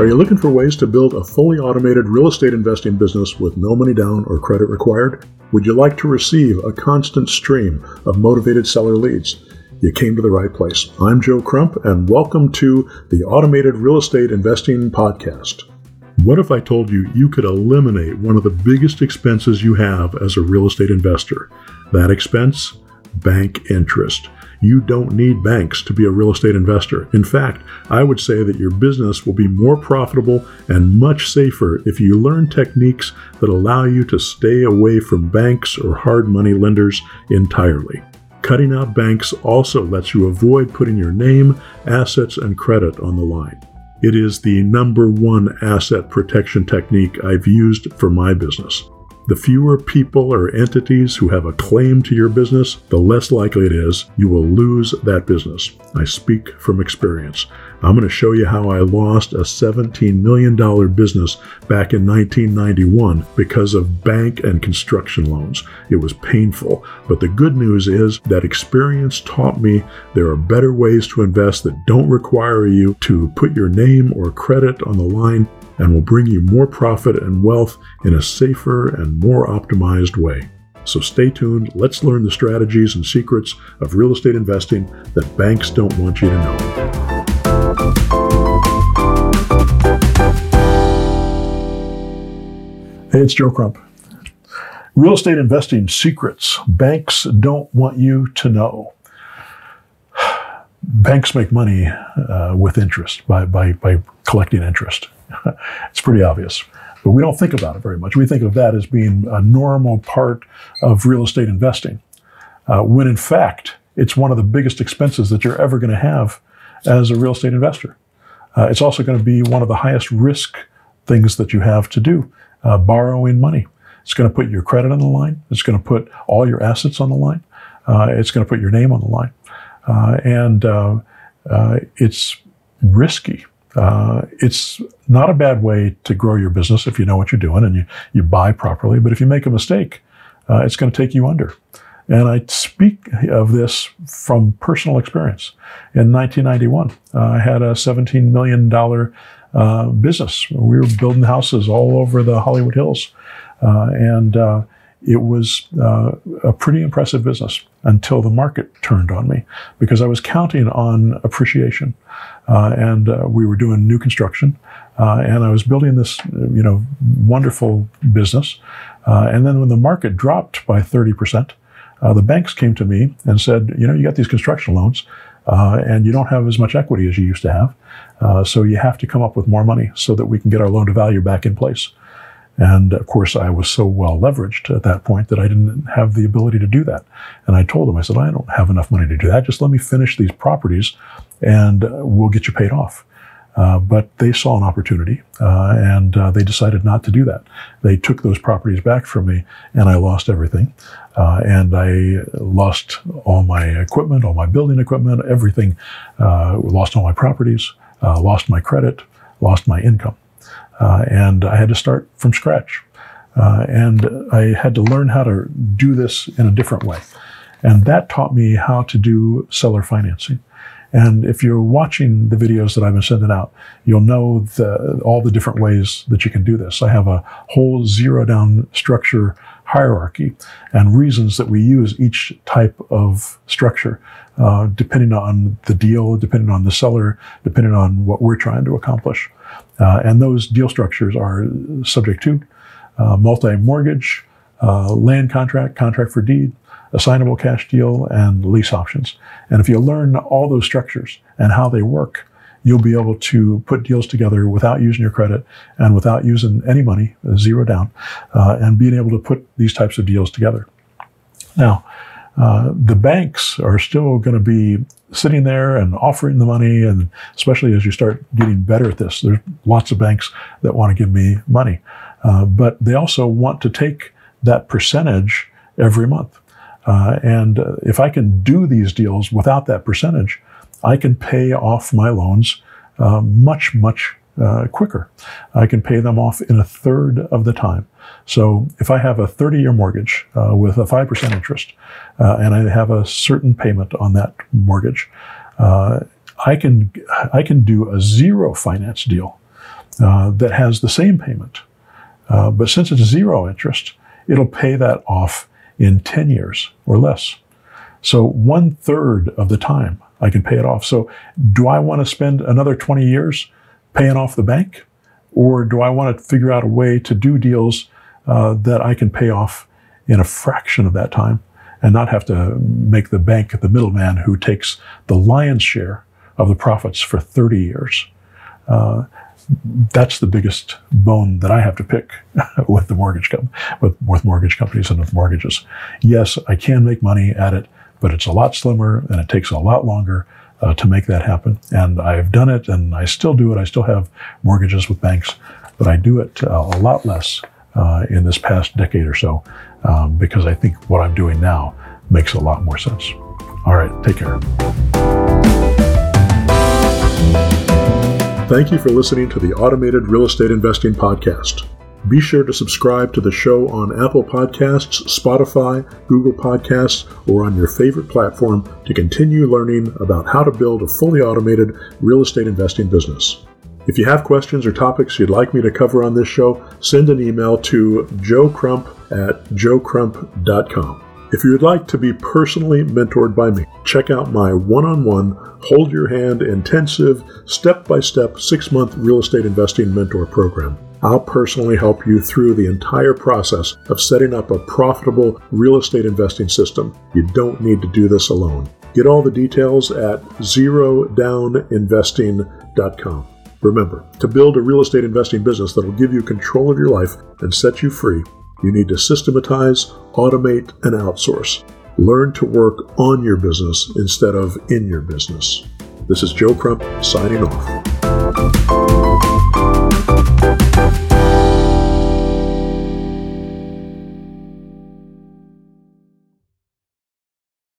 Are you looking for ways to build a fully automated real estate investing business with no money down or credit required? Would you like to receive a constant stream of motivated seller leads? You came to the right place. I'm Joe Crump, and welcome to the Automated Real Estate Investing Podcast. What if I told you you could eliminate one of the biggest expenses you have as a real estate investor? That expense? Bank interest. You don't need banks to be a real estate investor. In fact, I would say that your business will be more profitable and much safer if you learn techniques that allow you to stay away from banks or hard money lenders entirely. Cutting out banks also lets you avoid putting your name, assets, and credit on the line. It is the number one asset protection technique I've used for my business. The fewer people or entities who have a claim to your business, the less likely it is you will lose that business. I speak from experience. I'm going to show you how I lost a $17 million business back in 1991 because of bank and construction loans. It was painful, but the good news is that experience taught me there are better ways to invest that don't require you to put your name or credit on the line and will bring you more profit and wealth in a safer and more optimized way. So stay tuned. Let's learn the strategies and secrets of real estate investing that banks don't want you to know. Hey, it's Joe Crump. Real estate investing secrets banks don't want you to know. Banks make money uh, with interest by, by, by collecting interest. it's pretty obvious. But we don't think about it very much. We think of that as being a normal part of real estate investing, uh, when in fact, it's one of the biggest expenses that you're ever going to have as a real estate investor. Uh, it's also going to be one of the highest risk things that you have to do uh, borrowing money. It's going to put your credit on the line, it's going to put all your assets on the line, uh, it's going to put your name on the line. Uh, and uh, it's risky. Uh, it's not a bad way to grow your business if you know what you're doing and you, you buy properly. But if you make a mistake, uh, it's going to take you under. And I speak of this from personal experience. In 1991, uh, I had a $17 million uh, business. We were building houses all over the Hollywood Hills. Uh, and uh, it was uh, a pretty impressive business until the market turned on me because I was counting on appreciation. Uh, and uh, we were doing new construction. Uh, and I was building this, you know, wonderful business. Uh, and then when the market dropped by 30%, uh, the banks came to me and said, you know, you got these construction loans. and you don't have as much equity as you used to have. so you have to come up with more money so that we can get our loan to value back in place. And of course, I was so well leveraged at that point that I didn't have the ability to do that. And I told them, I said, I don't have enough money to do that. Just let me finish these properties and we'll get you paid off. Uh, but they saw an opportunity uh, and uh, they decided not to do that. They took those properties back from me and I lost everything. Uh, and I lost all my equipment, all my building equipment, everything, uh, lost all my properties, uh, lost my credit, lost my income. Uh, and I had to start from scratch. Uh, and I had to learn how to do this in a different way. And that taught me how to do seller financing. And if you're watching the videos that I've been sending out, you'll know the, all the different ways that you can do this. I have a whole zero down structure hierarchy and reasons that we use each type of structure, uh, depending on the deal, depending on the seller, depending on what we're trying to accomplish. Uh, and those deal structures are subject to uh, multi mortgage, uh, land contract, contract for deed, assignable cash deal, and lease options. And if you learn all those structures and how they work, you'll be able to put deals together without using your credit and without using any money, zero down, uh, and being able to put these types of deals together. Now, uh, the banks are still going to be sitting there and offering the money, and especially as you start getting better at this, there's lots of banks that want to give me money, uh, but they also want to take that percentage every month. Uh, and uh, if I can do these deals without that percentage, I can pay off my loans uh, much, much uh, quicker. I can pay them off in a third of the time. So if I have a 30 year mortgage uh, with a 5% interest uh, and I have a certain payment on that mortgage, I, can, I can do a zero finance deal uh, that has the same payment. Uh, but since it's zero interest, it'll pay that off in 10 years or less. So one third of the time I can pay it off. So do I want to spend another 20 years paying off the bank? Or do I want to figure out a way to do deals uh, that I can pay off in a fraction of that time and not have to make the bank the middleman who takes the lion's share of the profits for 30 years? Uh, that's the biggest bone that I have to pick with the mortgage with, with mortgage companies and with mortgages. Yes, I can make money at it, but it's a lot slimmer and it takes a lot longer uh, to make that happen. And I've done it and I still do it. I still have mortgages with banks, but I do it uh, a lot less uh, in this past decade or so um, because I think what I'm doing now makes a lot more sense. All right, take care. Thank you for listening to the Automated Real Estate Investing Podcast. Be sure to subscribe to the show on Apple Podcasts, Spotify, Google Podcasts, or on your favorite platform to continue learning about how to build a fully automated real estate investing business. If you have questions or topics you'd like me to cover on this show, send an email to joecrump at joecrump.com. If you would like to be personally mentored by me, check out my one on one, hold your hand, intensive, step by step, six month real estate investing mentor program. I'll personally help you through the entire process of setting up a profitable real estate investing system. You don't need to do this alone. Get all the details at zerodowninvesting.com. Remember, to build a real estate investing business that will give you control of your life and set you free, you need to systematize, automate, and outsource. Learn to work on your business instead of in your business. This is Joe Crump signing off.